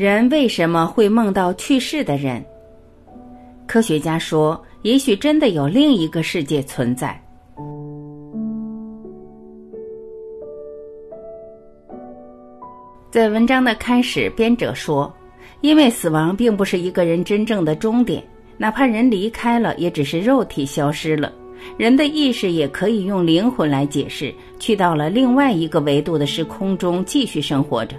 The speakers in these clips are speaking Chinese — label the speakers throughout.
Speaker 1: 人为什么会梦到去世的人？科学家说，也许真的有另一个世界存在。在文章的开始，编者说，因为死亡并不是一个人真正的终点，哪怕人离开了，也只是肉体消失了。人的意识也可以用灵魂来解释，去到了另外一个维度的时空中继续生活着，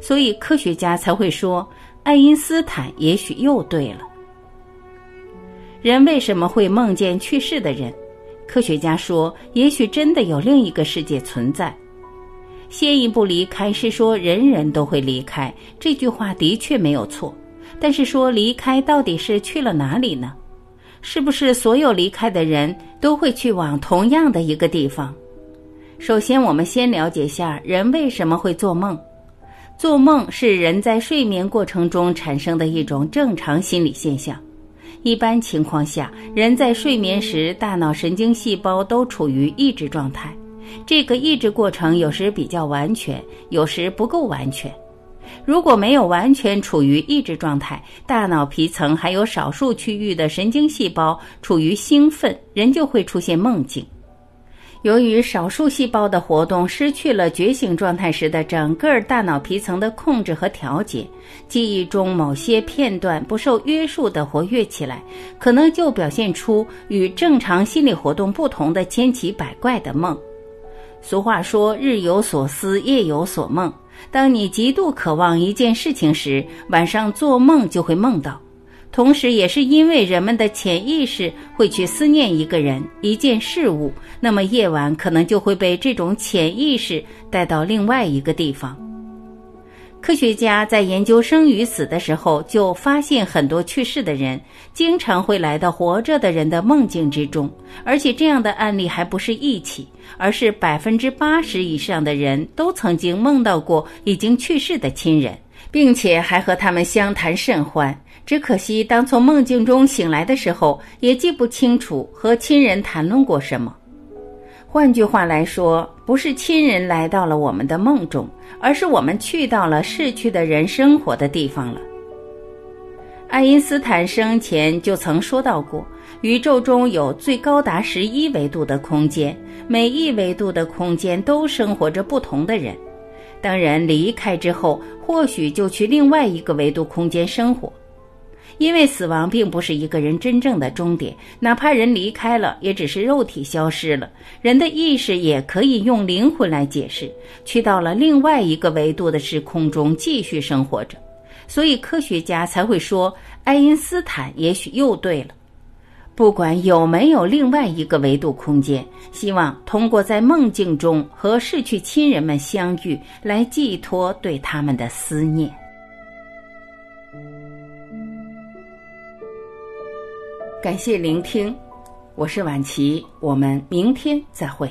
Speaker 1: 所以科学家才会说，爱因斯坦也许又对了。人为什么会梦见去世的人？科学家说，也许真的有另一个世界存在。先一步离开是说人人都会离开，这句话的确没有错，但是说离开到底是去了哪里呢？是不是所有离开的人都会去往同样的一个地方？首先，我们先了解下人为什么会做梦。做梦是人在睡眠过程中产生的一种正常心理现象。一般情况下，人在睡眠时，大脑神经细胞都处于抑制状态。这个抑制过程有时比较完全，有时不够完全。如果没有完全处于抑制状态，大脑皮层还有少数区域的神经细胞处于兴奋，人就会出现梦境。由于少数细胞的活动失去了觉醒状态时的整个大脑皮层的控制和调节，记忆中某些片段不受约束的活跃起来，可能就表现出与正常心理活动不同的千奇百怪的梦。俗话说：“日有所思，夜有所梦。”当你极度渴望一件事情时，晚上做梦就会梦到。同时，也是因为人们的潜意识会去思念一个人、一件事物，那么夜晚可能就会被这种潜意识带到另外一个地方。科学家在研究生与死的时候，就发现很多去世的人经常会来到活着的人的梦境之中，而且这样的案例还不是一起，而是百分之八十以上的人都曾经梦到过已经去世的亲人，并且还和他们相谈甚欢。只可惜，当从梦境中醒来的时候，也记不清楚和亲人谈论过什么。换句话来说，不是亲人来到了我们的梦中，而是我们去到了逝去的人生活的地方了。爱因斯坦生前就曾说到过，宇宙中有最高达十一维度的空间，每一维度的空间都生活着不同的人。当人离开之后，或许就去另外一个维度空间生活。因为死亡并不是一个人真正的终点，哪怕人离开了，也只是肉体消失了。人的意识也可以用灵魂来解释，去到了另外一个维度的时空中继续生活着。所以科学家才会说，爱因斯坦也许又对了。不管有没有另外一个维度空间，希望通过在梦境中和逝去亲人们相遇，来寄托对他们的思念。感谢聆听，我是晚琪，我们明天再会。